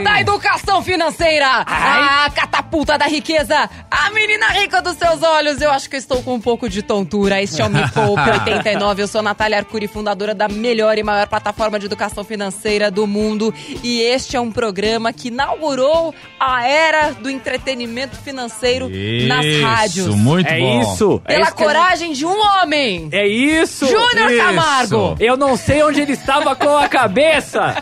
Da educação financeira, a catapulta da riqueza, a menina rica dos seus olhos. Eu acho que estou com um pouco de tontura. Este é o Me Poupe 89. Eu sou a Natália Arcuri, fundadora da melhor e maior plataforma de educação financeira do mundo. E este é um programa que inaugurou a era do entretenimento financeiro nas Isso, rádios. muito É bom. isso. é Pela isso que a coragem de um homem. gente- É isso. Júnior Isso. Camargo. Eu não sei onde ele estava com a cabeça.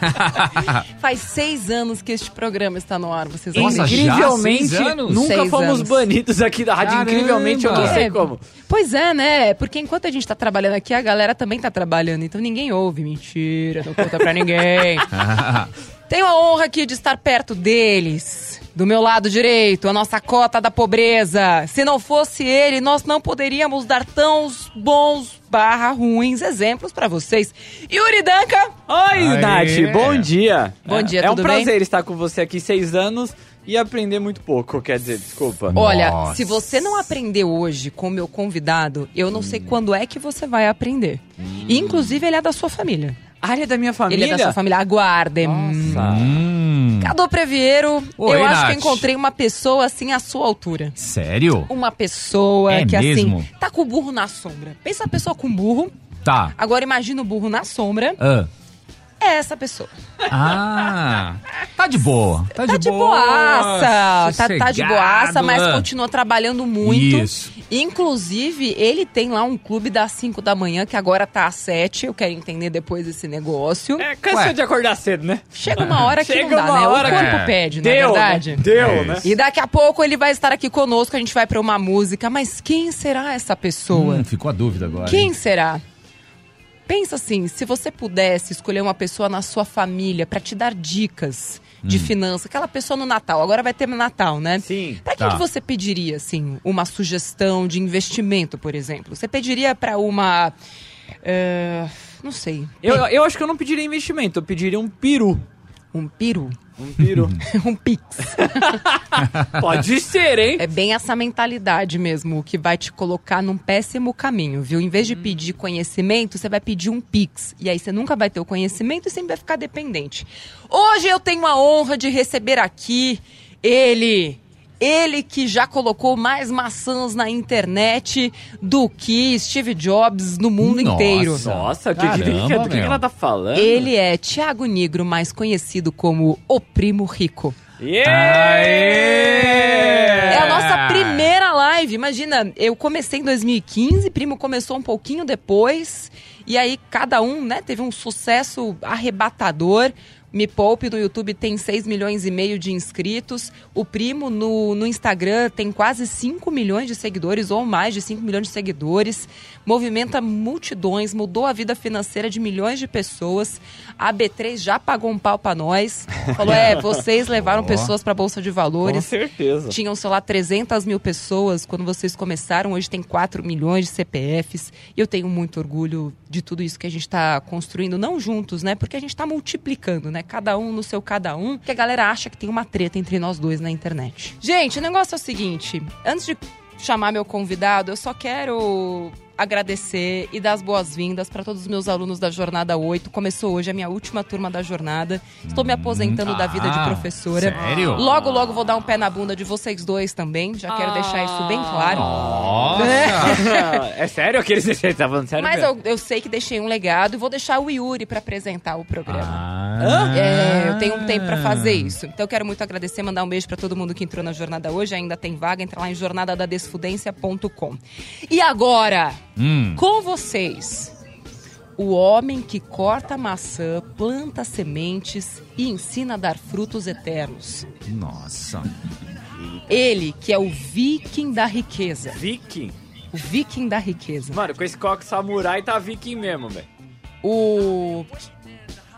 Faz seis anos que este programa está no ar. Vocês Nossa, acreditam? já? Incrivelmente, anos? nunca Seis fomos anos. banidos aqui da rádio. Caramba. Incrivelmente, eu não sei É, como. Pois é, né? Porque enquanto a gente tá trabalhando aqui, a galera também tá trabalhando. Então ninguém ouve. Mentira, não conta pra ninguém. Tenho a honra aqui de estar perto deles. Do meu lado direito, a nossa cota da pobreza. Se não fosse ele, nós não poderíamos dar tão bons barra ruins exemplos pra vocês. Yuri Danca, Oi, Aê. Nath, bom dia. Bom É- dia, É um tudo bem? prazer estar com você aqui seis anos e aprender muito pouco, quer dizer, desculpa. olha, Nossa. se você não aprendeu hoje com o meu convidado, eu não sei quando é que você vai aprender. Inclusive, ele é da sua família. A área da minha família. Ele é da sua família. Aguardem. Nossa. Hum, Cadu Previeiro, Oi, eu acho que Nath. eu encontrei uma pessoa assim à sua altura. sério? Uma pessoa É que mesmo? assim, tá com o burro na sombra. Pensa a pessoa com burro, Tá. agora imagina o burro na sombra. Ah. É essa pessoa. Ah, tá de boa. Tá, Tá de boa. boaça. Tá, tá de boaça, mas continua trabalhando muito. Isso. Inclusive, ele tem lá um clube das 5 da manhã, que agora tá às 7. Eu quero entender depois esse negócio. É, cansou Ué. de acordar cedo, né? Chega uma hora que Chega não dá, uma né? hora o corpo que- pede, não é Deu, verdade? né? Deu, É né? E daqui a pouco ele vai estar aqui conosco, a gente vai pra uma música. Mas quem será essa pessoa? Hum, ficou a dúvida agora. quem hein? será? Pensa assim, se você pudesse escolher uma pessoa na sua família pra te dar dicas de Hum. finanças, aquela pessoa no Natal, agora vai ter Natal, né? Sim. Pra quem Tá. que você pediria, assim, uma sugestão de investimento, por exemplo? Você pediria pra uma. eh, não sei. Eu, eu acho que eu não pediria investimento, eu pediria um peru. Um peru. Um peru. um pix. Pode ser, hein? É bem essa mentalidade mesmo que vai te colocar num péssimo caminho, viu? Em vez de pedir conhecimento, você vai pedir um Pix. E aí você nunca vai ter o conhecimento e sempre vai ficar dependente. Hoje eu tenho a honra de receber aqui ele. Ele que já colocou mais maçãs na internet do que Steve Jobs no mundo Nossa. inteiro. Nossa, o que, que, que, que, ela tá falando? Ele é Tiago Negro, mais conhecido como o Primo Rico. Yeah! É a nossa primeira live. Imagina, eu comecei em 2015, primo começou um pouquinho depois. E aí cada um, né, teve um sucesso arrebatador. Me Poupe no YouTube tem 6 milhões e meio de inscritos. O Primo no, no Instagram tem quase 5 milhões de seguidores, ou mais de 5 milhões de seguidores. Movimenta multidões, mudou a vida financeira de milhões de pessoas. A B3 já pagou um pau pra nós. Falou: é, vocês levaram pessoas pra Bolsa de Com Valores. certeza. Tinham, sei lá, 300 mil pessoas quando vocês começaram. Hoje tem 4 milhões de CPFs. E eu tenho muito orgulho de tudo isso que a gente está construindo, não juntos, né? Porque a gente está multiplicando, né? Cada um no seu cada um. Que a galera acha que tem uma treta entre nós dois na internet. Gente, o negócio é o seguinte. Antes de chamar meu convidado, eu só quero agradecer e dar as boas-vindas para todos os meus alunos da Jornada 8. Começou hoje a minha última turma da jornada. Estou me aposentando da vida de Ah, professora. sério? Logo, logo vou dar um pé na bunda de vocês dois também. Já quero deixar isso bem claro. Nossa. é sério aqueles você tá falando sério? Mas eu, eu sei que deixei um legado e vou deixar o Yuri para apresentar o programa. Ah. É, eu tenho um tempo para fazer isso. Então eu quero muito agradecer, mandar um beijo para todo mundo que entrou na jornada hoje. Ainda tem vaga, entra lá em jornadadadesfudência.com. E agora, Hum. com vocês, o homem que corta maçã, planta sementes e ensina a dar frutos eternos. Nossa. Ele que é o viking da riqueza. Viking? O viking da riqueza. Mano, com esse coque samurai tá viking mesmo, velho. O.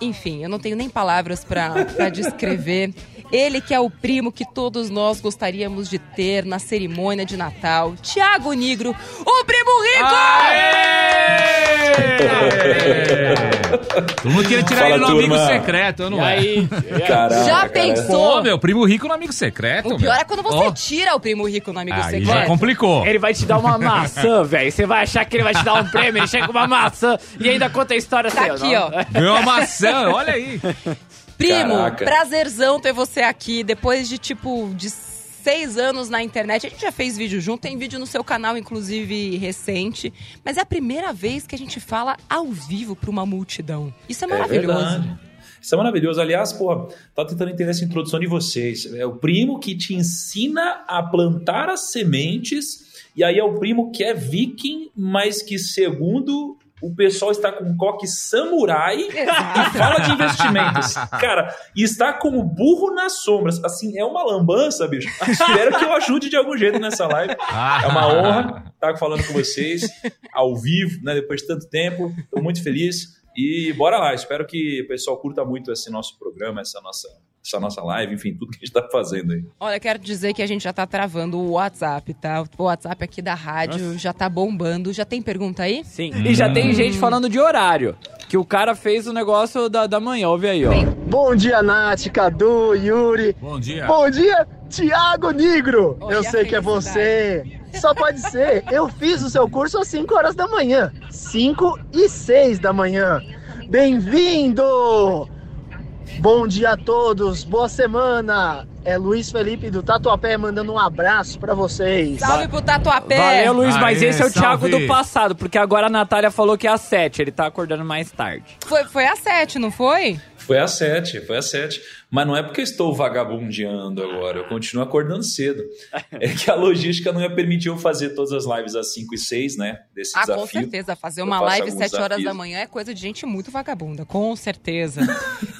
Enfim, eu não tenho nem palavras pra pra descrever. Ele que é o primo que todos nós gostaríamos de ter na cerimônia de Natal. Tiago Negro, o primo rico! Aê! Todo mundo queria tirar Fala, ele no turma. amigo secreto, eu não E é. aí, Caraca, Já pensou? Pô, meu, primo rico no amigo secreto, O pior meu. é quando você Ó, tira o primo rico no amigo Aí secreto. já complicou. ele vai te dar uma maçã, velho. Você vai achar que ele vai te dar um prêmio, ele chega com uma maçã e ainda conta a história Tá seu, aqui, não? ó. Ganhou uma maçã, olha aí. Primo, Caraca. prazerzão ter você aqui depois de tipo de seis anos na internet. A gente já fez vídeo junto, tem vídeo no seu canal, inclusive recente. Mas é a primeira vez que a gente fala ao vivo pra uma multidão. Isso é É maravilhoso. verdade. Isso é maravilhoso. Aliás, pô, tava tentando entender essa introdução de vocês. É o primo que te ensina a plantar as sementes, e aí é o primo que é viking, mas que, segundo o pessoal, está com um coque samurai e fala de investimentos. Cara, e está como burro nas sombras. Assim, é uma lambança, bicho. Espero que eu ajude de algum jeito nessa live. É uma honra estar falando com vocês ao vivo, né? Depois de tanto tempo. Estou muito feliz. E bora lá. Espero que o pessoal curta muito esse nosso programa, essa nossa, essa nossa live, enfim, tudo que a gente está fazendo aí. Olha, quero dizer que a gente já tá travando o WhatsApp, tá? O WhatsApp aqui da rádio já tá bombando. Já tem pergunta aí? Sim. E já tem gente falando de horário. Que o cara fez o negócio da, da manhã, ouve aí, ó. Bom dia, Nath, Cadu, Yuri. Bom dia. Bom dia, Tiago Negro. Olha Eu sei que é você. Só pode ser. Eu fiz o seu curso às 5 horas da manhã. 5 e 6 da manhã. Bem-vindo! Bom dia a todos, boa semana. É Luiz Felipe do Tatuapé mandando um abraço pra vocês. Salve pro Tatuapé! Valeu, Luiz, mas Aê, esse é o Thiago salve. do passado, porque agora a Natália falou que é às 7, ele tá acordando mais tarde. Foi, foi às sete, não foi? Foi às sete, foi às sete. Mas não é porque eu estou vagabundeando agora, eu continuo acordando cedo. É que a logística não ia permitir eu fazer todas as lives às 5 e 6, né? Desse Ah, desafio. com certeza. Fazer uma live alguns 7 horas da manhã é coisa de gente muito vagabunda, com certeza.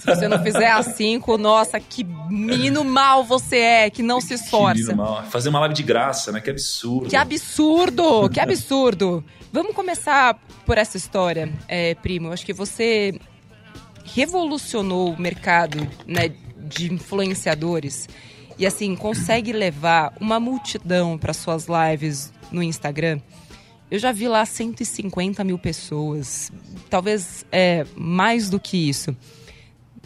Se você não fizer às 5, nossa, que menino mal você é, que não se Que esforça. menino mal. Fazer uma live de graça, né? Que absurdo. Que absurdo! Que absurdo! Vamos começar por essa história, é, primo. Acho que você revolucionou o mercado né, de influenciadores e assim consegue levar uma multidão para suas lives no Instagram. Eu já vi lá 150 mil pessoas, talvez é, mais do que isso.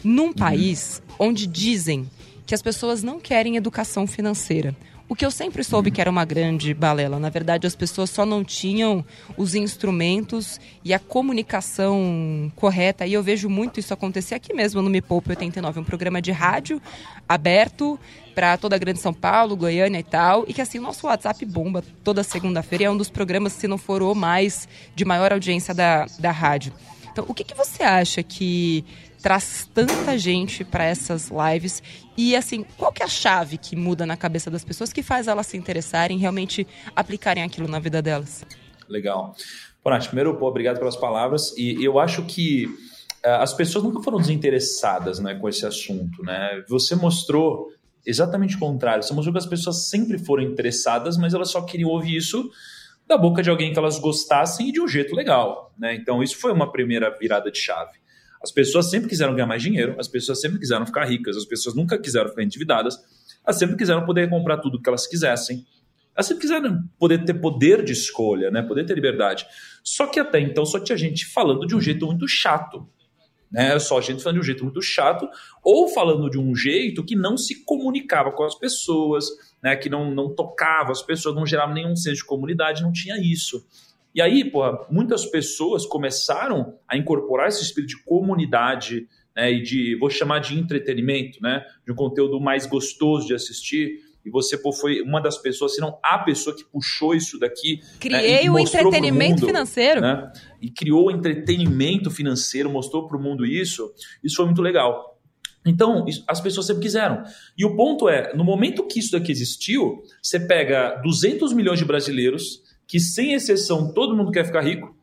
Num país onde dizem que as pessoas não querem educação financeira. O que eu sempre soube que era uma grande balela. Na verdade, as pessoas só não tinham os instrumentos e a comunicação correta. E eu vejo muito isso acontecer aqui mesmo no Me Poupe 89, um programa de rádio aberto para toda a grande São Paulo, Goiânia e tal. E que assim, o nosso WhatsApp bomba toda segunda-feira. É um dos programas, se não for o mais, de maior audiência da, da rádio. Então, o que, que você acha que traz tanta gente para essas lives e assim qual que é a chave que muda na cabeça das pessoas que faz elas se interessarem realmente aplicarem aquilo na vida delas Legal. Bom, Nath, primeiro, pô, obrigado pelas palavras. E eu acho que eh, as pessoas nunca foram desinteressadas né, com esse assunto. Né? Você mostrou exatamente o contrário. Você mostrou que as pessoas sempre foram interessadas, mas elas só queriam ouvir isso da boca de alguém que elas gostassem e de um jeito legal. Né? Então, isso foi uma primeira virada de chave. As pessoas sempre quiseram ganhar mais dinheiro, as pessoas sempre quiseram ficar ricas, as pessoas nunca quiseram ficar endividadas, elas sempre quiseram poder comprar tudo que elas quisessem. Elas sempre quiseram poder ter poder de escolha, né? poder ter liberdade. Só que até então só tinha gente falando de um jeito muito chato. Né? Só gente falando de um jeito muito chato, ou falando de um jeito que não se comunicava com as pessoas, né? que não, não tocava as pessoas, não gerava nenhum senso de comunidade, não tinha isso. E aí, porra, muitas pessoas começaram a incorporar esse espírito de comunidade né, e de, vou chamar de entretenimento, né, de um conteúdo mais gostoso de assistir. E você pô, foi uma das pessoas, se não a pessoa que puxou isso daqui. né, criei e o entretenimento mundo, financeiro Né, e criou entretenimento financeiro, mostrou para o mundo isso. Isso foi muito legal. Então, as pessoas sempre quiseram. E o ponto é, no momento que isso daqui existiu, você pega 200 milhões de brasileiros, que sem exceção todo mundo quer ficar rico,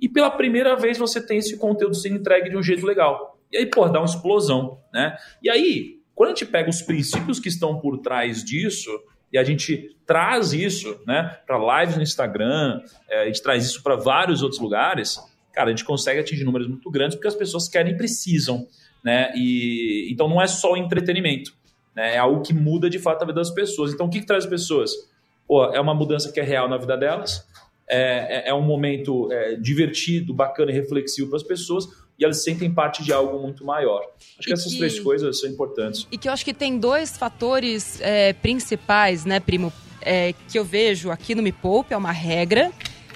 e pela primeira vez você tem esse conteúdo sendo entregue de um jeito legal. E aí, pô, dá uma explosão, né? E aí, quando a gente pega os princípios que estão por trás disso, e a gente traz isso, né, para lives no Instagram, é, a gente traz isso para vários outros lugares, cara, a gente consegue atingir números muito grandes porque as pessoas querem e precisam, né? E então não é só entretenimento, né? É algo que muda de fato a vida das pessoas. Então o que, que traz as pessoas? Pô, é uma mudança que é real na vida delas, é, é, é um momento é, divertido, bacana e reflexivo para as pessoas e elas sentem parte de algo muito maior. Acho que E essas que- três coisas são importantes. E que eu acho que tem dois fatores é, principais, né, primo, é, que eu vejo aqui no Me Poupe, é uma regra,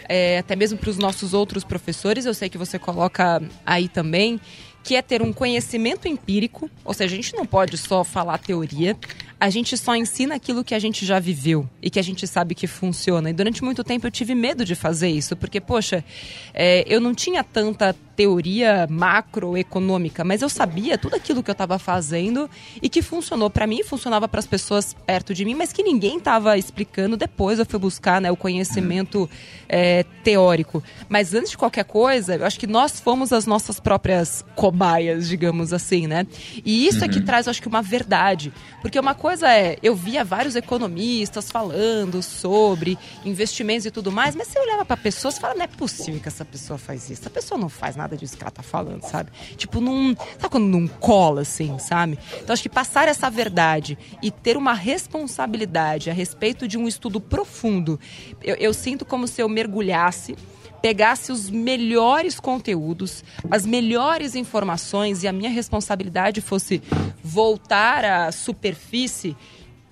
é, até mesmo para os nossos outros professores, eu sei que você coloca aí também, que é ter um conhecimento empírico, ou seja, a gente não pode só falar teoria, a gente só ensina aquilo que a gente já viveu e que a gente sabe que funciona. E durante muito tempo eu tive medo de fazer isso, porque, poxa, é, eu não tinha tanta teoria macroeconômica, mas eu sabia tudo aquilo que eu estava fazendo e que funcionou para mim, funcionava para as pessoas perto de mim, mas que ninguém estava explicando. Depois eu fui buscar né, o conhecimento é, teórico. Mas antes de qualquer coisa, eu acho que nós fomos as nossas próprias cobaias, digamos assim, né? E isso é que traz, eu acho que, uma verdade. Porque uma coisa é, eu via vários economistas falando sobre investimentos e tudo mais, mas você olhava para pessoas e fala, não é possível que essa pessoa faz isso. A pessoa não faz nada disso que ela tá falando, sabe? Tipo, não. Sabe quando não cola, assim, sabe? Então acho que passar essa verdade e ter uma responsabilidade a respeito de um estudo profundo, eu, eu sinto como se eu mergulhasse pegasse os melhores conteúdos, as melhores informações e a minha responsabilidade fosse voltar à superfície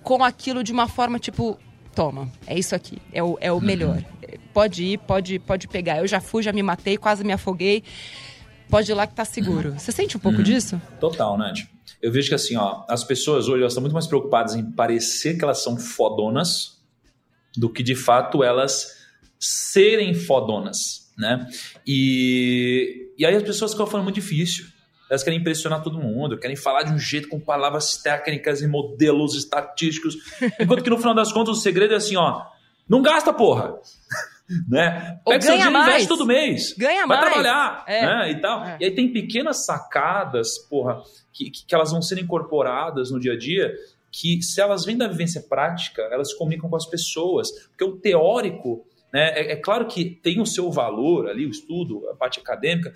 com aquilo de uma forma tipo, toma, é isso aqui, é o, é o melhor. Pode ir, pode, pode pegar. Eu já fui, já me matei, quase me afoguei. Pode ir lá que tá seguro. Você sente um pouco disso? Total, Nath. Eu vejo que assim, ó, as pessoas hoje elas estão muito mais preocupadas em parecer que elas são fodonas do que de fato elas serem fodonas, né? E, e aí as pessoas ficam falando muito difícil. Elas querem impressionar todo mundo, querem falar de um jeito com palavras técnicas e modelos estatísticos. Enquanto que no final das contas o segredo é assim, ó, não gasta, porra. né? Ou Pega seu ganha dinheiro e investe mais. todo mês. Ganha Vai mais. trabalhar, É. né? E tal. É. E aí tem pequenas sacadas, porra, que, que, que elas vão ser incorporadas no dia a dia, que se elas vêm da vivência prática, elas se comunicam com as pessoas. Porque o teórico, né? É, é claro que tem o seu valor ali, o estudo, a parte acadêmica,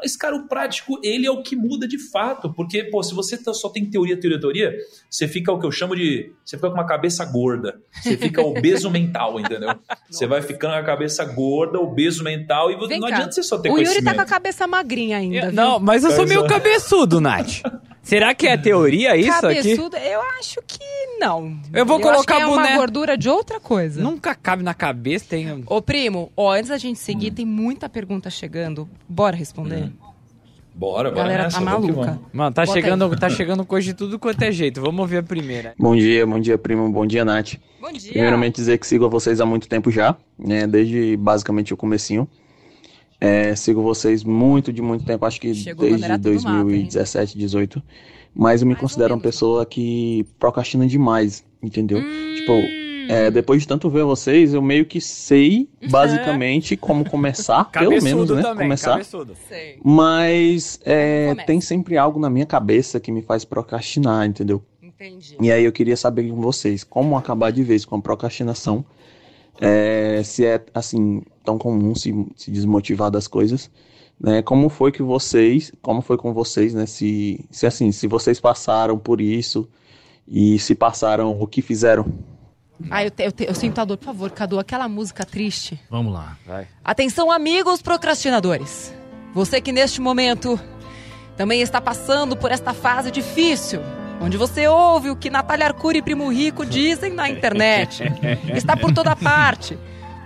mas, cara, o prático, ele é o que muda de fato. Porque, pô, se você tá- só tem teoria, teoria, teoria, você fica o que eu chamo de. Você fica com uma cabeça gorda. Você fica obeso mental, entendeu? Você vai ficando com a cabeça gorda, obeso mental, e Vem não cá. adianta você só ter O Yuri tá conhecimento. com a cabeça magrinha ainda. Eu- viu? não, mas eu sou meio cabeçudo, Nath. Será que é teoria isso aqui? Cabeçudo, eu acho que não. Eu vou acho colocar que é boné. uma gordura de outra coisa. Nunca cabe na cabeça, tem. Ô, primo, ó, antes da gente Hum. seguir, tem muita pergunta chegando. Bora responder? Bora, A bora galera nessa, tá vamos que maluca. vamos. Mano, tá Bota chegando, tá chegando coisa de tudo quanto é jeito. Vamos ouvir a primeira. Bom dia, bom dia, primo. Bom dia, Nath. Bom dia. Primeiramente dizer que sigo a vocês há muito tempo já, né? Desde basicamente o comecinho. É, sigo vocês muito, de muito tempo, acho que Chegou desde tudo mato, hein? 2017, 18. Mas eu me Mais considero uma pessoa que procrastina demais, entendeu? Hum. Tipo, é, depois de tanto ver vocês, eu meio que sei, basicamente, como começar, pelo menos, né? também, começar. cabeçudo. Sei. Mas é, tem sempre algo na minha cabeça que me faz procrastinar, entendeu? Entendi. E aí eu queria saber com vocês como acabar de vez com a procrastinação. É, se é assim tão comum se, se desmotivar das coisas, né? Como foi que vocês, como foi com vocês, né? Se, se assim, se vocês passaram por isso e se passaram, o que fizeram? Ah, eu, te, eu, te, eu sinto a dor. Por favor, Cadu, aquela música triste. Vamos lá. Atenção, amigos procrastinadores. Você que neste momento também está passando por esta fase difícil, onde você ouve o que Natália Arcuri e Primo Rico dizem na internet. Está por toda parte.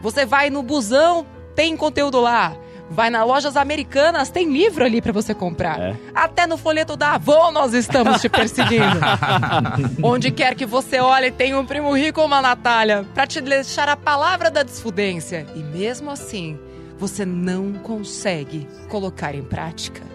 Você vai no busão, tem conteúdo lá. Vai nas lojas americanas, tem livro ali pra você comprar. É. Até no folheto da Avon nós estamos te perseguindo. Onde quer que você olhe, tem um primo rico ou uma Natália pra te deixar a palavra da desfudência. E mesmo assim, você não consegue colocar em prática.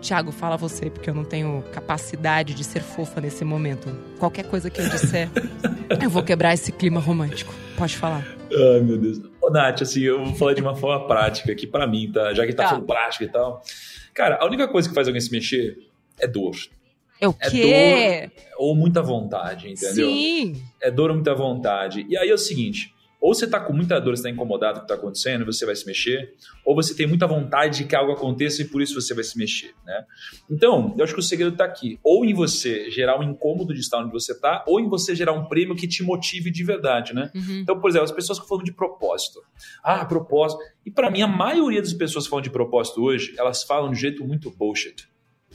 Tiago, fala você, porque eu não tenho capacidade de ser fofa nesse momento. Qualquer coisa que eu disser, eu vou quebrar esse clima romântico. Pode falar. Ai, meu Deus. Ô, Nath, assim, eu vou falar de uma forma prática aqui pra mim, tá? Já que tá Tá. falando prática e tal. Cara, a única coisa que faz alguém se mexer é dor. É o É quê? Ou muita vontade, entendeu? Sim. É dor ou muita vontade. E aí é o seguinte: Ou você está com muita dor, você está incomodado com o que está acontecendo, você vai se mexer, ou você tem muita vontade de que algo aconteça e por isso você vai se mexer, né? Então, eu acho que o segredo está aqui, ou em você gerar um incômodo de estar onde você está, ou em você gerar um prêmio que te motive de verdade, né? Uhum. Então, por exemplo, as pessoas que falam de propósito. Ah, propósito. E para mim, a maioria das pessoas que falam de propósito hoje, elas falam de um jeito muito bullshit.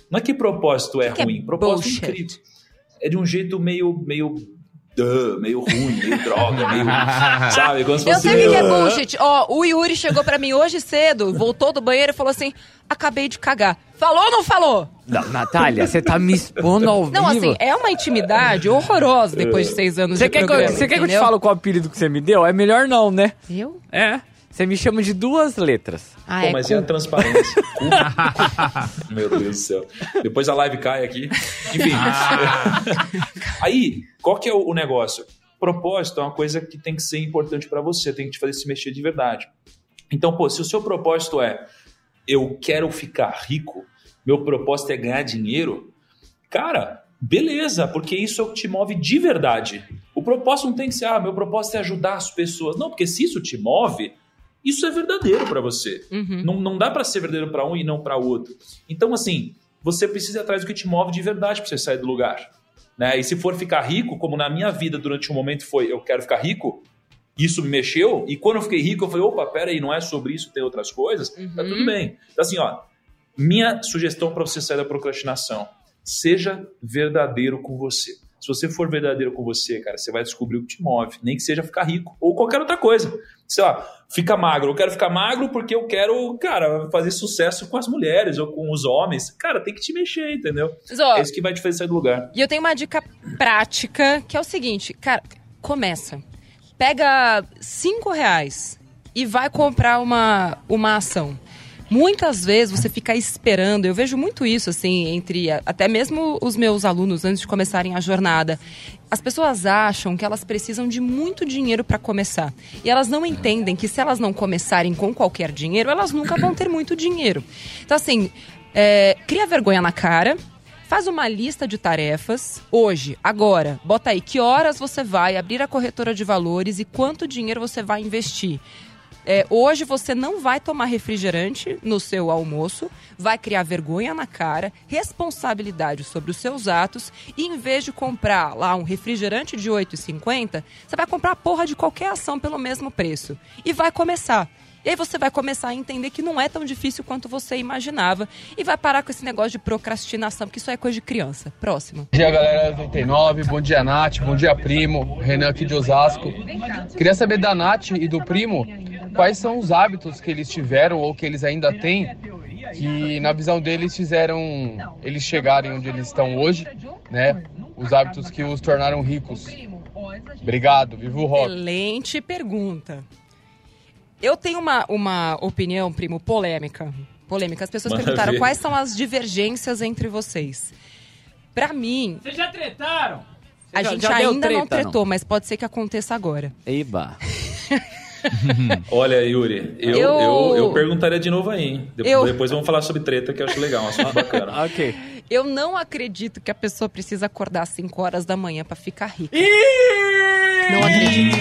Não é que propósito é que é ruim, propósito bullshit? é incrível. É de um jeito meio, meio, meio ruim, meio droga, meio, sabe? Como se Eu fosse sei o que é bullshit. Ó, o Yuri chegou pra mim hoje cedo, voltou do banheiro e falou assim: acabei de cagar. Falou ou não falou? Não, Natália, você tá me expondo ao Não, vivo. assim, é uma intimidade horrorosa depois de seis anos Você de quer, que eu, programa, você quer que eu te fale qual apelido que você me deu? É melhor não, né? Eu? É. Você me chama de duas letras. Ah, Pô, é mas cu. e a transparência? Cu? Meu Deus do céu. Depois a live cai aqui. Enfim. Aí, qual que é o o negócio? Propósito é uma coisa que tem que ser importante para você, tem que te fazer se mexer de verdade. Então, pô, se o seu propósito é eu quero ficar rico, meu propósito é ganhar dinheiro, cara, beleza, porque isso é o que te move de verdade. O propósito não tem que ser, ah, meu propósito é ajudar as pessoas. Não, porque se isso te move, isso é verdadeiro para você. Uhum. Não, não dá para ser verdadeiro para um e não para outro. Então, assim, você precisa ir atrás do que te move de verdade para você sair do lugar. Né? E se for ficar rico, como na minha vida durante um momento foi eu quero ficar rico, isso me mexeu, e quando eu fiquei rico, eu falei, opa, peraí, não é sobre isso, tem outras coisas, tá Uhum. tudo bem. Então, assim, ó, minha sugestão para você sair da procrastinação, seja verdadeiro com você. Se você for verdadeiro com você, cara, você vai descobrir o que te move, nem que seja ficar rico ou qualquer outra coisa. Sei lá, fica magro. Eu quero ficar magro porque eu quero, cara, fazer sucesso com as mulheres ou com os homens. Cara, tem que te mexer, entendeu? Mas, ó, É isso que vai te fazer sair do lugar. E eu tenho uma dica prática, que é o seguinte, cara, começa. Pega cinco reais e vai comprar uma, uma ação. Muitas vezes você fica esperando, eu vejo muito isso, assim, entre até mesmo os meus alunos antes de começarem a jornada. As pessoas acham que elas precisam de muito dinheiro para começar. E elas não entendem que se elas não começarem com qualquer dinheiro, elas nunca vão ter muito dinheiro. Então, assim, é, cria vergonha na cara, Faz uma lista de tarefas hoje, agora. Bota aí que horas você vai abrir a corretora de valores e quanto dinheiro você vai investir. É, hoje você não vai tomar refrigerante no seu almoço, vai criar vergonha na cara, responsabilidade sobre os seus atos e em vez de comprar lá um refrigerante de R$ 8,50, você vai comprar a porra de qualquer ação pelo mesmo preço. E vai começar. E aí você vai começar a entender que não é tão difícil quanto você imaginava e vai parar com esse negócio de procrastinação, porque isso aí é coisa de criança. Próximo. Bom dia, galera do 89. Bom dia, Nath. Bom dia, primo. Renan aqui de Osasco. Queria saber da Nath e do primo quais são os hábitos que eles tiveram ou que eles ainda têm que, na visão deles, fizeram eles chegarem onde eles estão hoje, né? Os hábitos que os tornaram ricos. Obrigado. Viva o rock. Excelente pergunta. Eu tenho uma, uma opinião, primo, polêmica. Polêmica. As pessoas Manda perguntaram quais são as divergências entre vocês. Pra mim, Vocês já tretaram? a já- gente já ainda não treta, tretou, mas pode ser que aconteça agora. Eba. Olha, Yuri, eu, Eu- eu... Eu, perguntaria de novo aí, hein? De- Eu- Depois vamos falar sobre treta, que eu acho legal, um assunto bacana. ok. Eu não acredito que a pessoa precisa acordar às 5 horas da manhã pra ficar rica. Não acredito.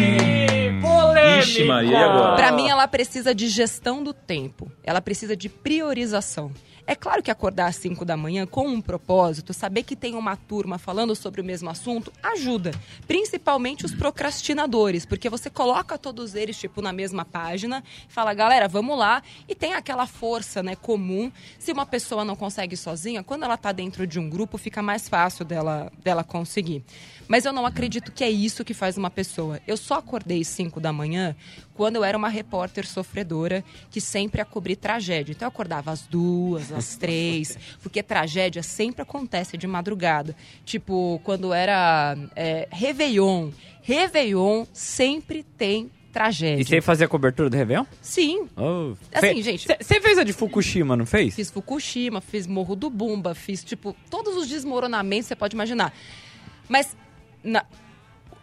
Polêmica. Ixi, Maria, e agora? Pra mim, ela precisa de gestão do tempo. Ela precisa de priorização. É claro que acordar às 5 da manhã com um propósito, saber que tem uma turma falando sobre o mesmo assunto, ajuda. Principalmente os procrastinadores, porque você coloca todos eles, tipo, na mesma página, fala, galera, vamos lá, e tem aquela força, né, comum. Se uma pessoa não consegue sozinha, quando ela tá dentro de um grupo, fica mais fácil dela, dela conseguir. Mas eu não acredito que é isso que faz uma pessoa. Eu só acordei 5 da manhã quando eu era uma repórter sofredora que sempre ia cobrir tragédia. Então eu acordava às duas, às três, porque tragédia sempre acontece de madrugada. Tipo, quando era é, Réveillon. Réveillon sempre tem tragédia. E você fazia cobertura do Réveillon? Sim. Oh. Assim, Fe- gente- Você você fez a de Fukushima, não fez? Fiz Fukushima, fiz Morro do Bumba, fiz, tipo, todos os desmoronamentos que você pode imaginar. Mas, na-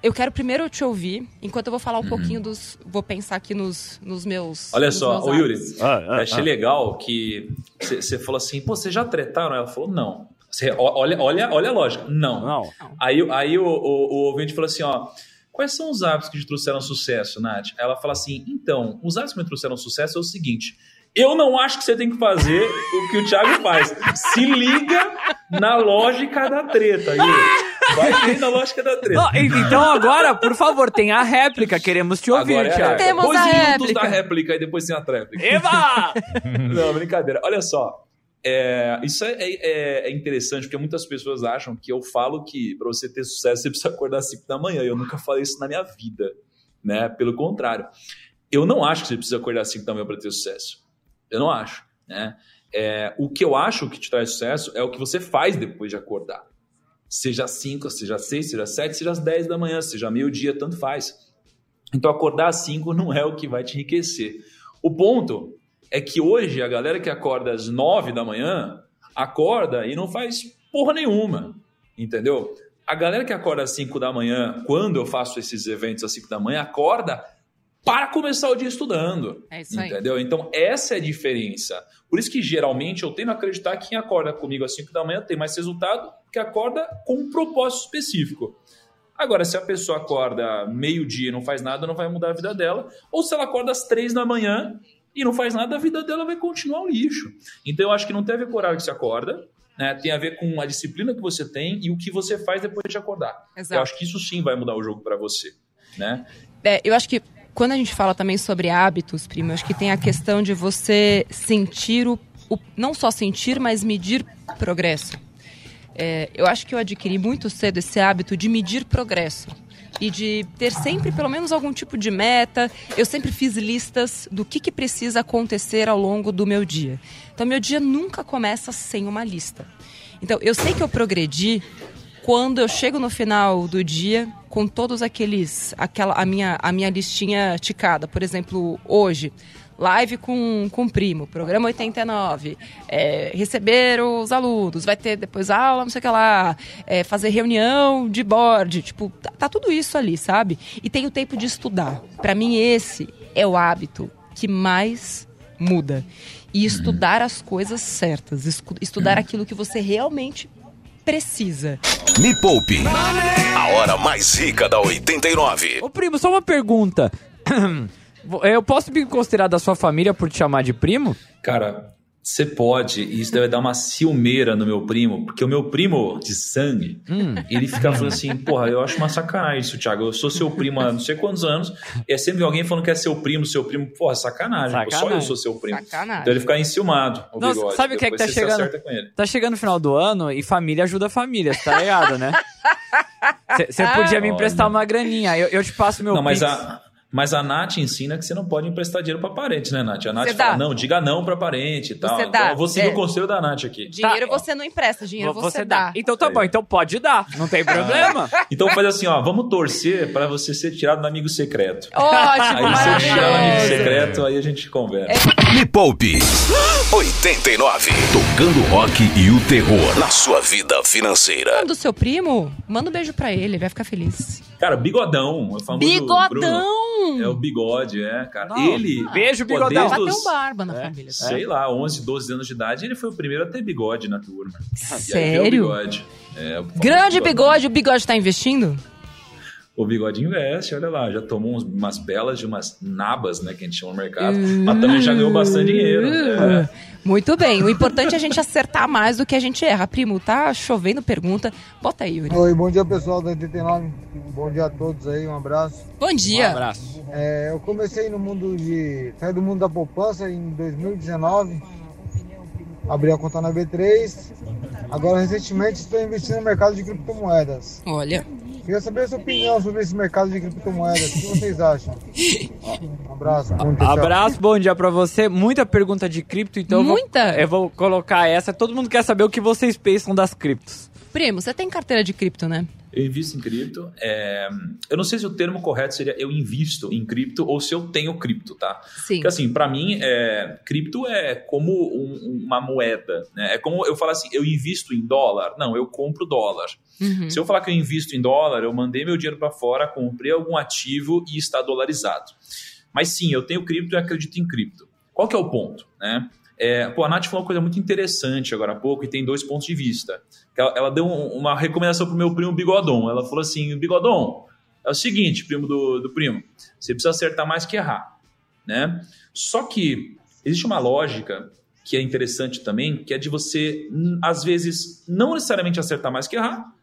eu quero primeiro te ouvir, enquanto eu vou falar um pouquinho dos... Vou pensar aqui nos, nos meus Olha nos só, meus ô Yuri. Ah, ah, eu achei ah. legal que você falou assim, pô, vocês já tretaram? Ela falou, não. Cê, olha, olha, olha a lógica, não. Não. Aí, aí o, o, o ouvinte falou assim, ó, Quais são os hábitos que te trouxeram sucesso, Nath? Ela fala assim: então, os hábitos que me trouxeram sucesso é o seguinte. Eu não acho que você tem que fazer o que o Thiago faz. Se liga na lógica da treta. Yuri. Vai na lógica da treta. Não, e- então agora, por favor, tem a réplica. Queremos te ouvir, Agora é Thiago. réplica. Temos Dois a minutos réplica. da réplica e depois tem a tréplica. Eva! Não, brincadeira. Olha só. é, isso é, é- é interessante porque muitas pessoas acham que eu falo que para você ter sucesso você precisa acordar às 5 da manhã. Eu nunca falei isso na minha vida. Né? Pelo contrário. Eu não acho que você precisa acordar às 5 da manhã para ter sucesso. Eu não acho. Né? É, o que eu acho que te traz sucesso é o que você faz depois de acordar. Seja às 5, seja às 6, seja às 7, seja às 10 da manhã, seja meio-dia, tanto faz. Então acordar às 5 não é o que vai te enriquecer. O ponto é que hoje a galera que acorda às 9 da manhã acorda e não faz porra nenhuma, entendeu? A galera que acorda às 5 da manhã, quando eu faço esses eventos às 5 da manhã, acorda para começar o dia estudando. É isso aí. Entendeu? Então, essa é a diferença. Por isso que geralmente eu tendo a acreditar que quem acorda comigo às 5 da manhã tem mais resultado que acorda com um propósito específico. Agora, se a pessoa acorda meio-dia e não faz nada, não vai mudar a vida dela. Ou se ela acorda às três da manhã e não faz nada, a vida dela vai continuar um lixo. Então, eu acho que não tem a ver com o horário que você acorda, né? tem a ver com a disciplina que você tem e o que você faz depois de acordar. Exato. Eu acho que isso sim vai mudar o jogo para você. Né? É, eu acho que quando a gente fala também sobre hábitos, primo, eu acho que tem a questão de você sentir o, o- não só sentir, mas medir progresso. É, eu acho que eu adquiri muito cedo esse hábito de medir progresso e de ter sempre pelo menos algum tipo de meta. Eu sempre fiz listas do que, que precisa acontecer ao longo do meu dia. Então, meu dia nunca começa sem uma lista. Então, eu sei que eu progredi quando eu chego no final do dia com todos aqueles aquela a minha a minha listinha ticada por exemplo hoje live com com o primo programa 89 é, receber os alunos vai ter depois aula não sei o que lá é, fazer reunião de board tipo tá, tá tudo isso ali sabe? E tem o tempo de estudar. Pra mim esse é o hábito que mais muda. E estudar as coisas certas estudar aquilo que você realmente precisa. Me Poupe. A hora mais rica da 89. Ô, primo, só uma pergunta. Eu posso me considerar da sua família por te chamar de primo? Cara, você pode, e isso deve dar uma ciumeira no meu primo, porque o meu primo de sangue, Hum. ele fica falando assim, porra, eu acho uma sacanagem isso, Thiago. Eu sou seu primo há não sei quantos anos, e é sempre alguém falando que é seu primo, seu primo. Porra, sacanagem, pô, só Sacanagem. eu sou seu primo. Sacanagem. Então ele fica enciumado, o Não, bigode. sabe o que é que tá chegando? acerta com ele. Tá chegando o final do ano e família ajuda a família, você tá ligado, né? Você podia me Olha. emprestar uma graninha, eu, eu te passo meu Não, mas Pix. a, mas a Nath ensina que você não pode emprestar dinheiro pra parente, né, Nath? A Nath Você fala, dá. não, diga não pra parente e tal. Você então dá, eu vou seguir é. o conselho da Nath aqui. Dinheiro Tá. você não empresta, dinheiro Vo- você, dá. Então tá bom, então pode dar, não tem problema. Então faz assim, ó, vamos torcer pra você ser tirado do amigo secreto. Ótimo, Aí eu tirar no amigo secreto, aí a gente conversa. Me Poupe. 89. Tocando rock e o terror na sua vida financeira. Do seu primo, manda um beijo pra ele, ele vai ficar feliz. Cara, bigodão. O famoso Bruno. Bigodão! É o bigode, é, cara. Não. Ele. Beijo, pô, bigodão. desde Bateu os- um barba na É. família. Sei lá, 11, 12 anos de idade, ele foi o primeiro a ter bigode na turma. E aí Sério? o bigode. É, o Grande bigodão. bigode, o bigode tá investindo? O bigode investe, olha lá, já tomou umas belas de umas nabas, né, que a gente chama no mercado, Hum. mas também já ganhou bastante dinheiro. É. Muito bem, o importante é a gente acertar mais do que a gente erra. Primo, tá chovendo pergunta. Bota aí, Yuri. Oi, bom dia pessoal da 89. Bom dia a todos aí, um abraço. Bom Um dia. abraço. É, eu comecei no mundo de. saí do mundo da poupança em 2019. Abri a conta na B3. Agora recentemente estou investindo no mercado de criptomoedas. Olha, Queria saber a sua opinião sobre esse mercado de criptomoedas. O que vocês acham? Um abraço. Bom dia, tchau. Abraço, bom dia pra você. Muita pergunta de cripto, então eu vou- Muita? eu vou colocar essa. Todo mundo quer saber o que vocês pensam das criptos. primo, você tem carteira de cripto, né? Eu invisto em cripto. é, Eu não sei se o termo correto seria eu invisto em cripto ou se eu tenho cripto, tá? Sim. Porque assim, para mim, é, cripto é como um- uma moeda. Né? É como eu falar assim, eu invisto em dólar. Não, eu compro dólar. Uhum. Se eu falar que eu invisto em dólar, eu mandei meu dinheiro para fora, comprei algum ativo e está dolarizado. Mas sim, eu tenho cripto e acredito em cripto. Qual que é o ponto? Né? É, pô, a Nath falou uma coisa muito interessante agora há pouco e tem dois pontos de vista. Ela, ela deu um- uma recomendação pro meu primo Bigodon. Ela falou assim, Bigodon, é o seguinte, primo do, do primo, você precisa acertar mais que errar, né? Só que existe uma lógica que é interessante também, que é de você, às vezes, não necessariamente acertar mais que errar,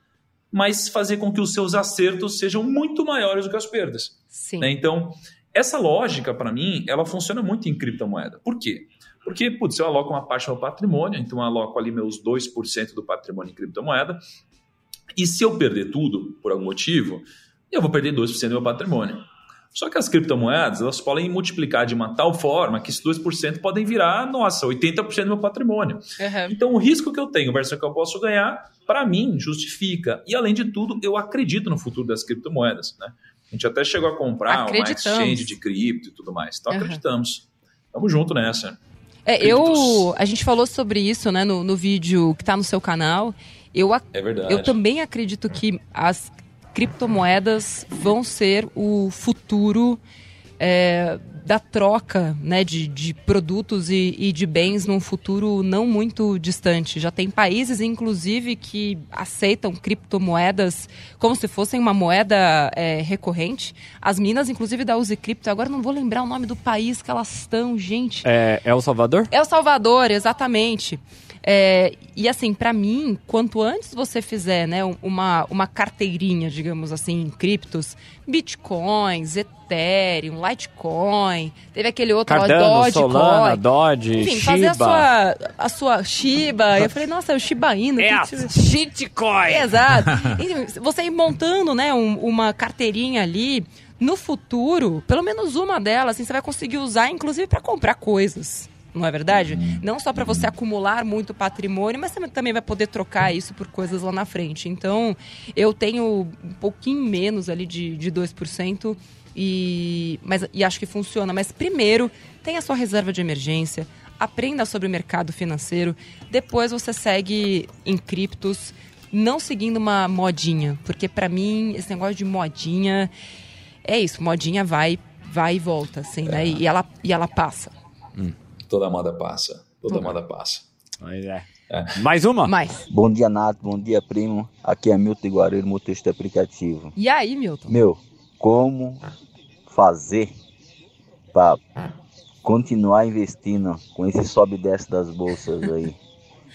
mas fazer com que os seus acertos sejam muito maiores do que as perdas. Sim. Né? Então, essa lógica, para mim, ela funciona muito em criptomoeda. Por quê? Porque, putz, eu aloco uma parte do meu patrimônio, então eu aloco ali meus 2% do patrimônio em criptomoeda, e se eu perder tudo, por algum motivo, eu vou perder 2% do meu patrimônio. Só que as criptomoedas, elas podem multiplicar de uma tal forma que esses 2% podem virar, nossa, 80% do meu patrimônio. Uhum. Então, o risco que eu tenho versus o que eu posso ganhar, para mim, justifica. E, além de tudo, eu acredito no futuro das criptomoedas. Né? A gente até chegou a comprar uma exchange de cripto e tudo mais. Então, Uhum. acreditamos. Tamo junto nessa. É, eu. A gente falou sobre isso, né, no, no vídeo que tá no seu canal. Eu, ac- É verdade. eu também acredito que as criptomoedas vão ser o futuro é, da troca né, de, de produtos e, e de bens num futuro não muito distante. Já tem países, inclusive, que aceitam criptomoedas como se fossem uma moeda é, recorrente. As meninas, inclusive, da Use Cripto, agora não vou lembrar o nome do país que elas estão, gente. É, é o Salvador? É o Salvador, exatamente. É, e assim, pra mim, quanto antes você fizer né, um- uma, uma carteirinha, digamos assim, em criptos, bitcoins, Ethereum, Litecoin, teve aquele outro lá, Cardano, Solana, Dogecoin. Dodge, Enfim, Shiba. fazer a sua, a sua Shiba. Eu falei, nossa, é o Shiba Inu. É a que- shitcoin. Exato. Enfim, você ir montando, né, um- uma carteirinha ali, no futuro, pelo menos uma delas, assim, você vai conseguir usar, inclusive, para comprar coisas. Não é verdade? Não só para você acumular muito patrimônio, mas você também vai poder trocar isso por coisas lá na frente. Então, eu tenho um pouquinho menos ali de, de 2%, e, mas, e acho que funciona. Mas primeiro, tenha a sua reserva de emergência, aprenda sobre o mercado financeiro, depois você segue em criptos, não seguindo uma modinha, porque pra mim esse negócio de modinha é isso, modinha vai, vai e volta, assim, né? E ela, e ela passa. Toda moda passa. Toda moda passa. Pois é. É. Mais uma? Mas, Bom dia, Nato. Bom dia, primo. Aqui é Milton Iguareiro, motorista aplicativo. e aí, Milton? Meu, como fazer para continuar investindo com esse sobe e desce das bolsas aí?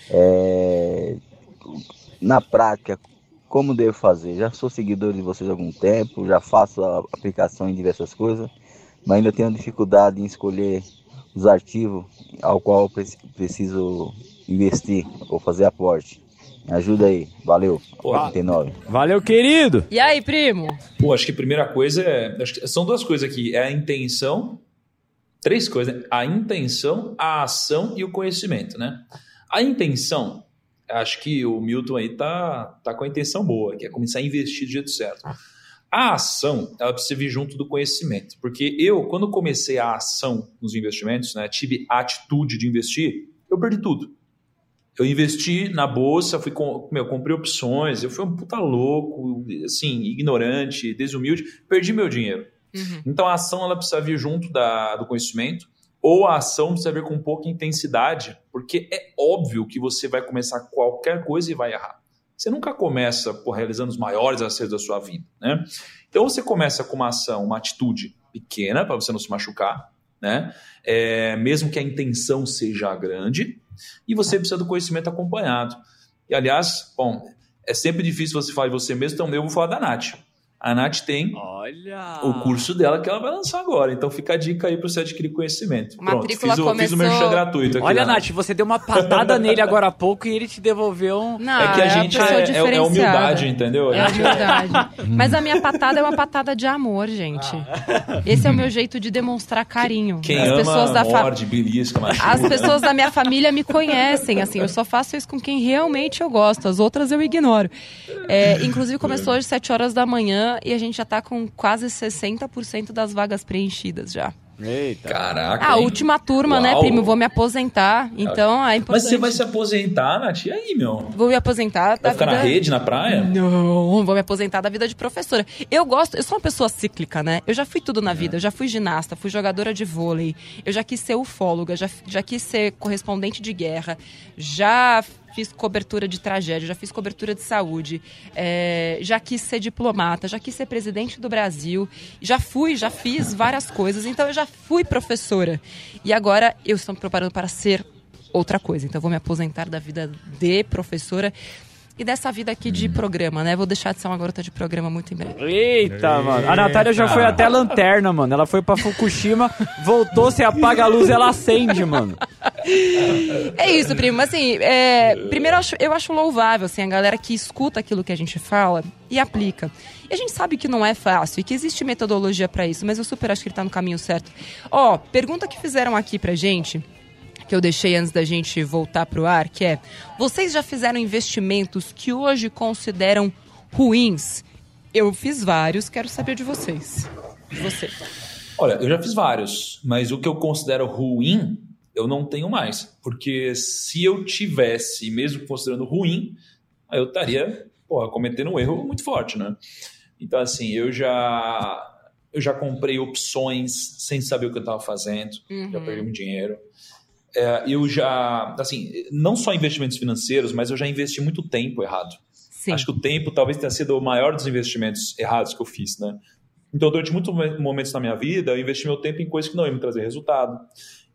É, na prática, como devo fazer? Já sou seguidor de vocês há algum tempo, já faço a aplicação em diversas coisas, mas ainda tenho dificuldade em escolher os ativos ao qual preciso investir ou fazer aporte. Me ajuda aí, valeu. Pô, 89. Valeu, querido. E aí, primo? Pô, acho que a primeira coisa é. acho que são duas coisas aqui. É a intenção. Três coisas, né? A intenção, a ação e o conhecimento, né? A intenção, acho que o Milton aí tá, tá com a intenção boa, que é começar a investir do jeito certo. A ação, ela precisa vir junto do conhecimento. Porque eu, quando comecei a ação nos investimentos, né, tive a atitude de investir, eu perdi tudo. Eu investi na bolsa, fui com, meu, comprei opções, eu fui um puta louco, assim, ignorante, desumilde, perdi meu dinheiro. Uhum. Então a ação ela precisa vir junto da, do conhecimento, ou a ação precisa vir com pouca intensidade, porque é óbvio que você vai começar qualquer coisa e vai errar. Você nunca começa por realizando os maiores acertos da sua vida, né? Então você começa com uma ação, uma atitude pequena para você não se machucar, né? É, mesmo que a intenção seja grande, e você precisa do conhecimento acompanhado. E aliás, bom, é sempre difícil você falar de você mesmo, então eu vou falar da Nath. A Nath tem Olha. o curso dela que ela vai lançar agora. Então fica a dica aí para você adquirir conhecimento. Pronto, matrícula fiz o, fiz o começou- merchan gratuito aqui. Olha? Nath, você deu uma patada nele agora há pouco e ele te devolveu um. Não, É que a gente pessoa é, é, é humildade, entendeu? É gente humildade. Mas a minha patada é uma patada de amor, gente. Esse é o meu jeito de demonstrar carinho. Quem As ama, pessoas da fa- morde, belisca, machuca. As pessoas da minha família me conhecem, assim, eu só faço isso com quem realmente eu gosto, as outras eu ignoro. É, inclusive começou hoje 7 horas da manhã e a gente já tá com quase 60% das vagas preenchidas já. Eita. Caraca. A hein? última turma, né, Uau. primo? Vou me aposentar, então é Mas importante. você vai se aposentar, Nath? E aí, meu? Vou me aposentar da Vai ficar na vida- rede, na praia? Não, vou me aposentar da vida de professora. Eu gosto, eu sou uma pessoa cíclica, né? Eu já fui tudo na vida. Eu já fui ginasta, fui jogadora de vôlei, eu já quis ser ufóloga, já, já quis ser correspondente de guerra, já fiz cobertura de tragédia, já fiz cobertura de saúde, é, já quis ser diplomata, já quis ser presidente do Brasil, já fui, já fiz várias coisas, então eu já fui professora. E agora eu estou me preparando para ser outra coisa. Então eu vou me aposentar da vida de professora e dessa vida aqui de programa, né? Vou deixar de ser uma garota de programa muito em breve. Eita, mano. A Natália já foi até a lanterna, mano. Ela foi pra Fukushima, voltou, você apaga a luz ela acende, mano. É isso, primo. Assim, é, primeiro eu acho, eu acho louvável, assim, a galera que escuta aquilo que a gente fala e aplica. E a gente sabe que não é fácil e que existe metodologia pra isso, mas eu super acho que ele tá no caminho certo. Ó, pergunta que fizeram aqui pra gente que eu deixei antes da gente voltar pro ar, que é: vocês já fizeram investimentos que hoje consideram ruins? Eu fiz vários, quero saber de vocês. De você. Olha, eu já fiz vários, mas o que eu considero ruim, eu não tenho mais. Porque se eu tivesse, mesmo considerando ruim, aí eu estaria porra, cometendo um erro muito forte, né? Então, assim, eu já eu já comprei opções sem saber o que eu estava fazendo, já Uhum. perdi muito dinheiro. É, eu já, assim, não só investimentos financeiros, mas eu já investi muito tempo errado. Sim. Acho que o tempo talvez tenha sido o maior dos investimentos errados que eu fiz, né? Então, durante muitos mo- momentos na minha vida, eu investi meu tempo em coisas que não iam me trazer resultado.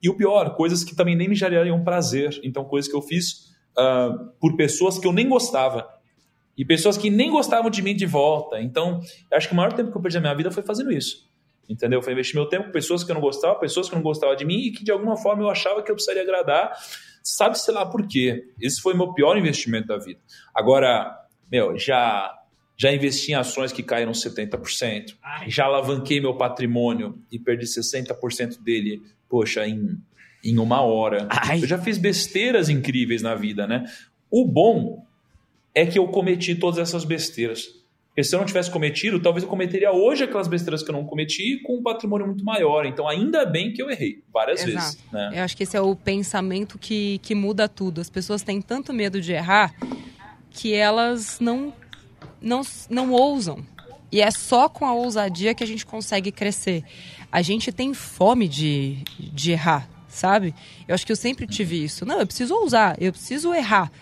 E o pior, coisas que também nem me gerariam prazer. Então, coisas que eu fiz ah, por pessoas que eu nem gostava. E pessoas que nem gostavam de mim de volta. Então, acho que o maior tempo que eu perdi na minha vida foi fazendo isso. Entendeu? Foi investir meu tempo com pessoas que eu não gostava, pessoas que não gostavam de mim e que de alguma forma eu achava que eu precisaria agradar. Sabe-se lá por quê. Esse foi o meu pior investimento da vida. Agora, meu, já já investi em ações que caíram 70%. Já alavanquei meu patrimônio e perdi 60% dele, poxa, em, em uma hora. Eu já fiz besteiras incríveis na vida, né? O bom é que eu cometi todas essas besteiras. Porque se eu não tivesse cometido, talvez eu cometeria hoje aquelas besteiras que eu não cometi com um patrimônio muito maior. Então, ainda bem que eu errei várias Exato. vezes. Né? Eu acho que esse é o pensamento que, que muda tudo. As pessoas têm tanto medo de errar que elas não, não, não ousam. E é só com a ousadia que a gente consegue crescer. A gente tem fome de, de errar, sabe? Eu acho que eu sempre tive isso. Não, eu preciso ousar, eu preciso errar.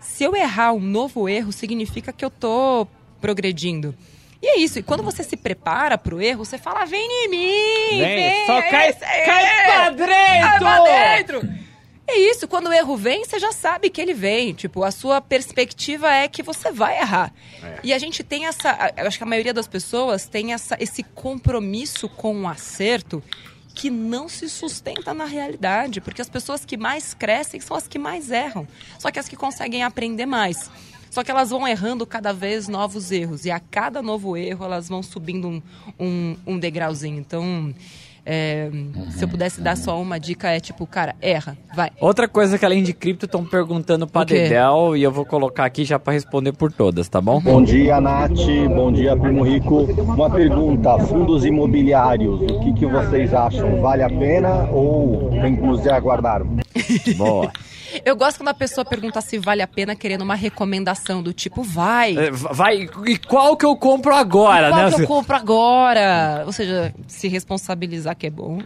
Se eu errar um novo erro, significa que eu tô progredindo. E é isso. E quando você se prepara pro erro, você fala, vem em mim! Vem, Vem, só é cai- isso aí, cai pra dentro! Cai pra dentro! É isso, quando o erro vem, você já sabe que ele vem. Tipo, a sua perspectiva é que você vai errar. E a gente tem essa. Eu acho que a maioria das pessoas tem essa, esse compromisso com o acerto que não se sustenta na realidade. Porque as pessoas que mais crescem são as que mais erram. Só que as que conseguem aprender mais. Só que elas vão errando cada vez novos erros. E a cada novo erro, elas vão subindo um, um, um degrauzinho. Então. É, se eu pudesse dar só uma dica, é tipo, cara, erra, vai. Outra coisa que além de cripto estão perguntando quê? Dedel e eu vou colocar aqui já pra responder por todas, tá bom? Bom dia, Nath. Bom dia, Primo Rico. Uma pergunta: fundos imobiliários, o que, que vocês acham? Vale a pena ou tem que nos aguardar? Boa. Eu gosto quando a pessoa pergunta se vale a pena querendo uma recomendação do tipo, vai. É, Vai, e qual que eu compro agora, qual né? que eu compro agora? Ou seja, se responsabilizar que é bom.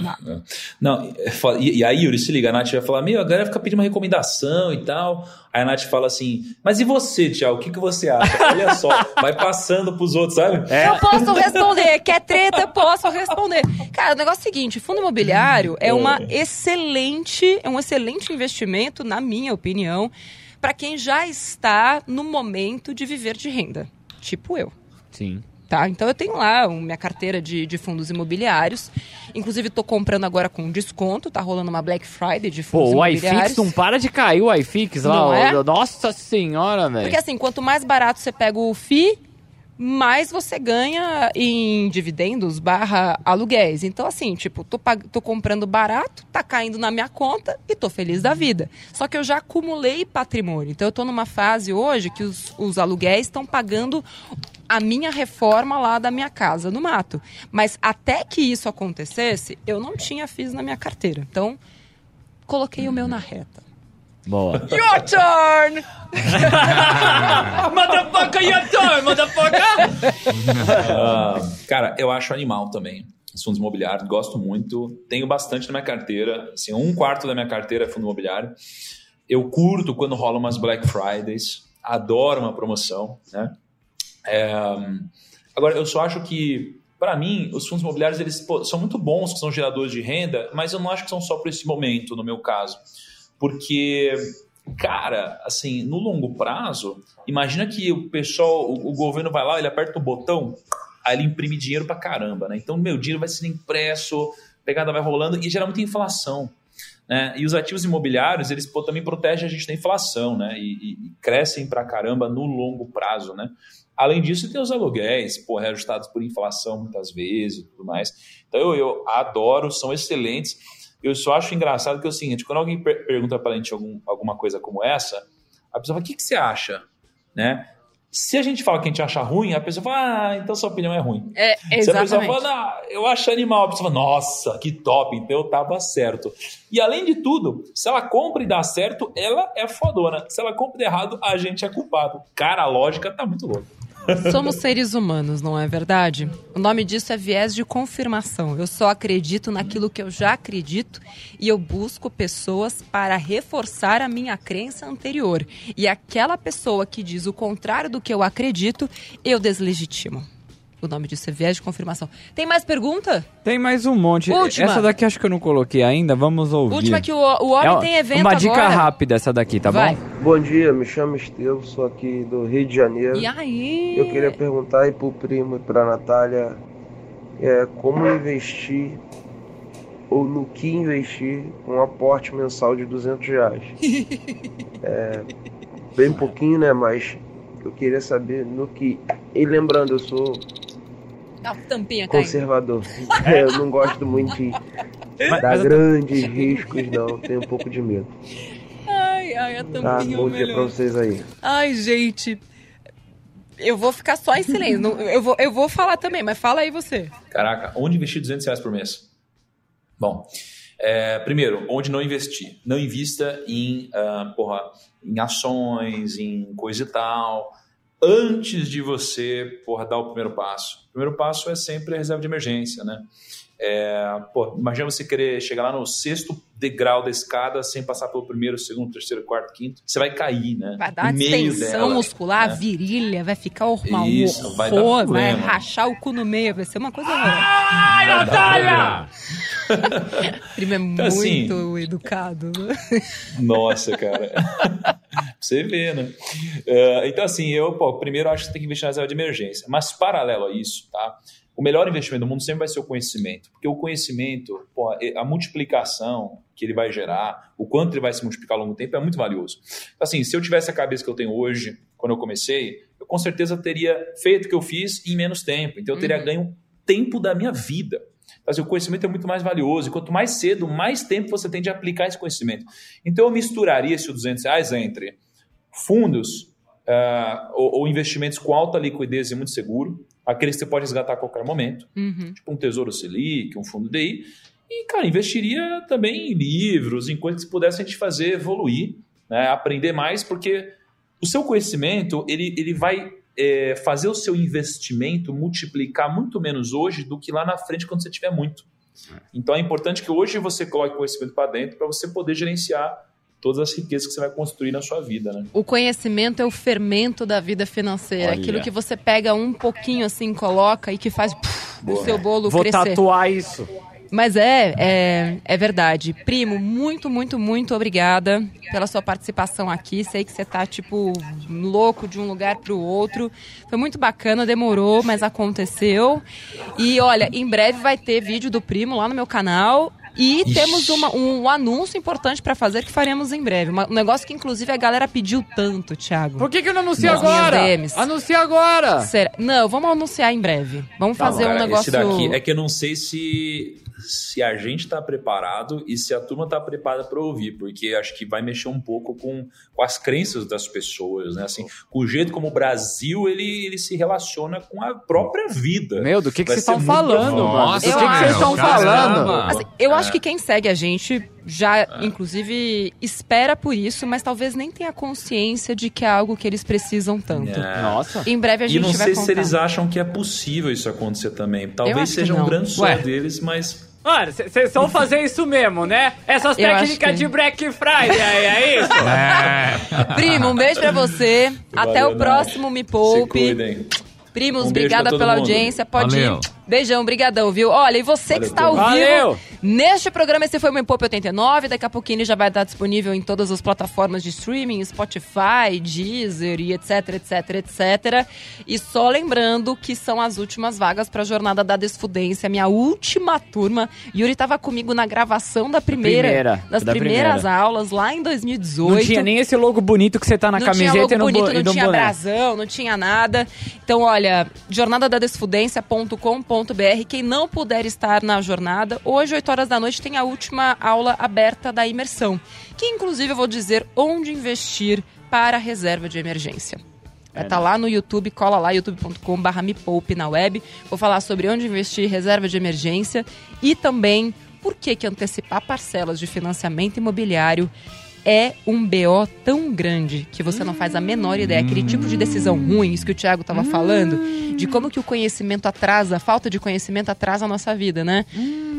Não. Não, é e, e aí, Yuri, se liga, a Nath vai falar, meu, a galera fica pedindo uma recomendação e tal. Aí a Nath fala assim, mas e você, Tiago, o que, que você acha? Olha só, vai passando pros outros, sabe? É. Eu posso responder. Quer treta, eu posso responder. Cara, o negócio é o seguinte: fundo imobiliário é uma excelente, é um excelente investimento, na minha opinião, para quem já está no momento de viver de renda. Tipo eu. Sim. Tá, então eu tenho lá o- minha carteira de, de fundos imobiliários. Inclusive, tô comprando agora com desconto. Tá rolando uma Black Friday de fundos Pô, o imobiliários. iFix não para de cair, o iFix lá. Não é? Nossa senhora, velho. Porque assim, quanto mais barato você pega o FI, mais você ganha em dividendos barra aluguéis. Então, assim, tipo, tô, tô comprando barato, tá caindo na minha conta e tô feliz da vida. Só que eu já acumulei patrimônio. Então, eu tô numa fase hoje que os, os aluguéis estão pagando a minha reforma lá da minha casa no mato. Mas até que isso acontecesse, eu não tinha FIIs na minha carteira. Então, coloquei o meu na reta. Boa. Your turn! motherfucker, your turn, motherfucker! Ah, cara, eu acho animal também. Os fundos imobiliários, gosto muito. Tenho bastante na minha carteira. Assim, um quarto da minha carteira é fundo imobiliário. Eu curto quando rolam umas Black Fridays, adoro uma promoção, né? É, agora, eu só acho que, para mim, os fundos imobiliários eles pô, são muito bons, que são geradores de renda, mas eu não acho que são só para esse momento, no meu caso. Porque, cara, assim, no longo prazo, imagina que o pessoal, o, o governo vai lá, ele aperta o botão, aí ele imprime dinheiro para caramba, né? Então, meu dinheiro vai sendo impresso, pegada vai rolando e gera muita inflação. Né? E os ativos imobiliários, eles pô, também protegem a gente da inflação, né? E, e, e crescem para caramba no longo prazo, né? Além disso, tem os aluguéis, pô, reajustados por inflação muitas vezes e tudo mais. Então, eu, eu adoro, são excelentes. Eu só acho engraçado que é o seguinte, quando alguém per pergunta para a gente algum, alguma coisa como essa, a pessoa fala, o que, que você acha? Né? Se a gente fala que a gente acha ruim, a pessoa fala, ah, então sua opinião é ruim. É, exatamente. Se a pessoa fala, ah, eu acho animal, a pessoa fala, nossa, que top, então eu tava certo. E além de tudo, se ela compra e dá certo, ela é fodona. Se ela compra e dá errado, a gente é culpado. Cara, a lógica tá muito louca. Somos seres humanos, não é verdade? O nome disso é viés de confirmação. Eu só acredito naquilo que eu já acredito e eu busco pessoas para reforçar a minha crença anterior. E aquela pessoa que diz o contrário do que eu acredito, eu deslegitimo. O nome disso é viés de confirmação. Tem mais pergunta? Tem mais um monte. Última. Essa daqui acho que eu não coloquei ainda, vamos ouvir. Última que o, o homem É tem evento Uma dica agora. rápida essa daqui, tá Vai. bom? Bom dia, me chamo Estevam, sou aqui do Rio de Janeiro. E aí? Eu queria perguntar aí pro primo e pra Natália é, como investir ou no que investir com um aporte mensal de 200 reais. É, bem pouquinho, né? Mas eu queria saber no que. E lembrando, eu sou Uma tampinha caindo. conservador. eu não gosto muito de Mas- dar mas grandes riscos, não. Tenho um pouco de medo. Ai, ai, a Tá? tampinha é o Bom dia pra vocês aí. Ai, gente. Eu vou ficar só em silêncio. Não- eu, vou, eu vou falar também, mas fala aí você. Caraca, onde investir 200 reais por mês? Bom, é, primeiro, onde não investir? Não invista em, ah, porra, em ações, em coisa e tal, antes de você porra, dar o primeiro passo. O primeiro passo é sempre a reserva de emergência, né? É, pô, imagina você querer chegar lá no sexto degrau da escada sem passar pelo primeiro, segundo, terceiro, quarto, quinto. Você vai cair, né? Vai dar distensão dela, muscular, né? virilha, vai ficar uma Isso, vai dar horror, vai, rachar o cu no meio, vai ser uma coisa Ai, Natália! Primo é Então, assim- muito educado. né? Nossa, cara. Você vê, né? Eh, então, assim, eu, pô, primeiro acho que você tem que investir na reserva de emergência. Mas, paralelo a isso, tá? O melhor investimento do mundo sempre vai ser o conhecimento. Porque o conhecimento, pô, a multiplicação que ele vai gerar, o quanto ele vai se multiplicar ao longo do tempo é muito valioso. Então, assim, se eu tivesse a cabeça que eu tenho hoje, quando eu comecei, eu com certeza teria feito o que eu fiz em menos tempo. Então, eu teria Uhum. ganho tempo da minha vida. Assim, o conhecimento é muito mais valioso. E quanto mais cedo, mais tempo você tem de aplicar esse conhecimento. Então, eu misturaria esses 200 reais entre fundos ah, ou, ou investimentos com alta liquidez e muito seguro, aqueles que você pode resgatar a qualquer momento, Uhum. tipo um Tesouro Selic, um fundo DI. E, cara, investiria também em livros, em coisas que pudessem te fazer evoluir, né, aprender mais, porque o seu conhecimento ele, ele vai é, fazer o seu investimento multiplicar muito menos hoje do que lá na frente quando você tiver muito. Então é importante que hoje você coloque conhecimento para dentro para você poder gerenciar todas as riquezas que você vai construir na sua vida, né? O conhecimento é o fermento da vida financeira. Olha. Aquilo que você pega um pouquinho assim, coloca e que faz puf, o seu bolo Vou crescer. tatuar isso. Mas é, é, é verdade. Primo, muito, muito, muito obrigada pela sua participação aqui. Sei que você tá, tipo, louco de um lugar pro outro. Foi muito bacana, demorou, mas aconteceu. E olha, em breve vai ter vídeo do primo lá no meu canal. E Ixi. temos uma- um, anúncio importante pra fazer que faremos em breve. Uma- um negócio que, inclusive, a galera pediu tanto, Thiago. Por que, que eu não anuncio agora? Anuncia agora! Sério. Não, vamos anunciar em breve. Vamos fazer Não, um cara, negócio. Esse daqui é que eu não sei se, se a gente está preparado e se a turma está preparada para ouvir, porque acho que vai mexer um pouco com, com as crenças das pessoas, né? Assim, com o jeito como o Brasil ele, ele se relaciona com a própria vida. Meu, do que, que vocês estão falando, mano? Do que, que vocês estão falando? Assim, eu acho É. que quem segue a gente já, inclusive, espera por isso, mas talvez nem tenha consciência de que é algo que eles precisam tanto. É. Nossa. Em breve a E gente não vai sei contar. se eles acham que é possível isso acontecer também. Talvez que seja um não. grande sonho Ué. deles, mas Mano, vocês vão fazer isso mesmo, né? Essas Eu técnicas que- de Black Friday aí, é isso? Primo, um beijo pra você. Até Valeu, o próximo Me Poupe. cuidem. Primos, Um obrigada pela mundo. audiência. Pode Valeu. ir. Beijão, brigadão, viu? Olha, e você que Valeu, está ao vivo neste programa, esse foi o Poupe 89. Daqui a pouquinho ele já vai estar disponível em todas as plataformas de streaming, Spotify, Deezer e etc, etc, etc. E só lembrando que são as últimas vagas para a Jornada da Desfudência, minha última turma. Yuri estava comigo na gravação da primeira, primeira, das da primeiras primeira. aulas lá em 2018 Não tinha nem esse logo bonito que você tá na não camiseta tinha logo e no, bonito, bo- não tinha boné. brasão, não tinha nada. Então, olha, jornadadesfudência.com.br. Quem não puder estar na jornada, hoje, 8 horas da noite, tem a última aula aberta da imersão. Que, inclusive, eu vou dizer onde investir para a reserva de emergência. Vai estar lá no YouTube, cola lá, youtube.com.br me poupe na web. Vou falar sobre onde investir reserva de emergência e também por que, que antecipar parcelas de financiamento imobiliário é um BO tão grande que você não faz a menor ideia. Aquele tipo de decisão ruim, isso que o Thiago estava falando, de como que o conhecimento atrasa, a falta de conhecimento atrasa a nossa vida, né?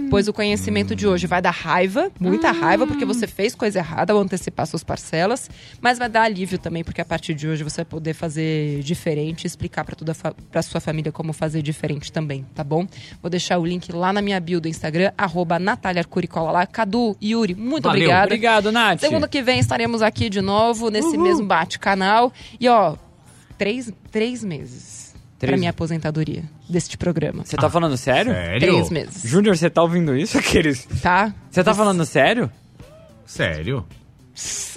Pois o conhecimento de hoje vai dar raiva, muita raiva, porque você fez coisa errada ao antecipar suas parcelas, mas vai dar alívio também, porque a partir de hoje você vai poder fazer diferente, explicar para toda para sua família como fazer diferente também, tá bom? Vou deixar o link lá na minha bio do Instagram, arroba Natália Arcuricola lá. Cadu, Yuri, muito Valeu. obrigada. Obrigado, Nath. Segunda que vem estaremos aqui de novo, nesse mesmo bate-canal. E ó, três, três meses Três- para minha aposentadoria deste programa. Você tá falando sério? Sério? Três meses, Júnior, você tá ouvindo isso? Aqueles... tá? Você tá falando sério? Sério?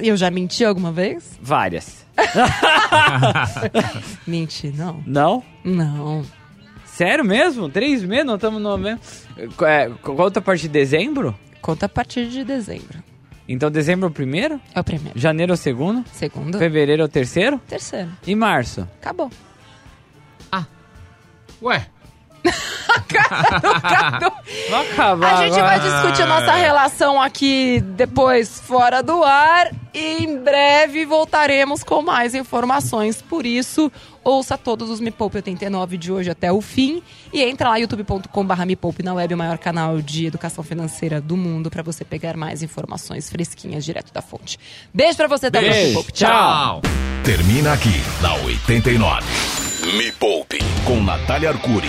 Eu já menti alguma vez? Várias. Menti, não. Não? Não. Sério mesmo? Três meses? Não estamos no mesmo... É, conta a partir de dezembro? Conta a partir de dezembro. Então dezembro é o primeiro? É o primeiro. Janeiro é o segundo? Segundo. Fevereiro é o terceiro? Terceiro. E março? Acabou. Ué, Vai acabar A gente vai discutir nossa relação aqui depois fora do ar e em breve voltaremos com mais informações. Por isso, ouça todos os Me Poupe 89 de hoje até o fim e entra lá youtube.com.br Me Poupe na web, o maior canal de educação financeira do mundo, para você pegar mais informações fresquinhas direto da fonte. Beijo pra você também, Me Beijo. Poupe. Tchau. tchau. Termina aqui na 89. Me Poupe com Natália Arcuri.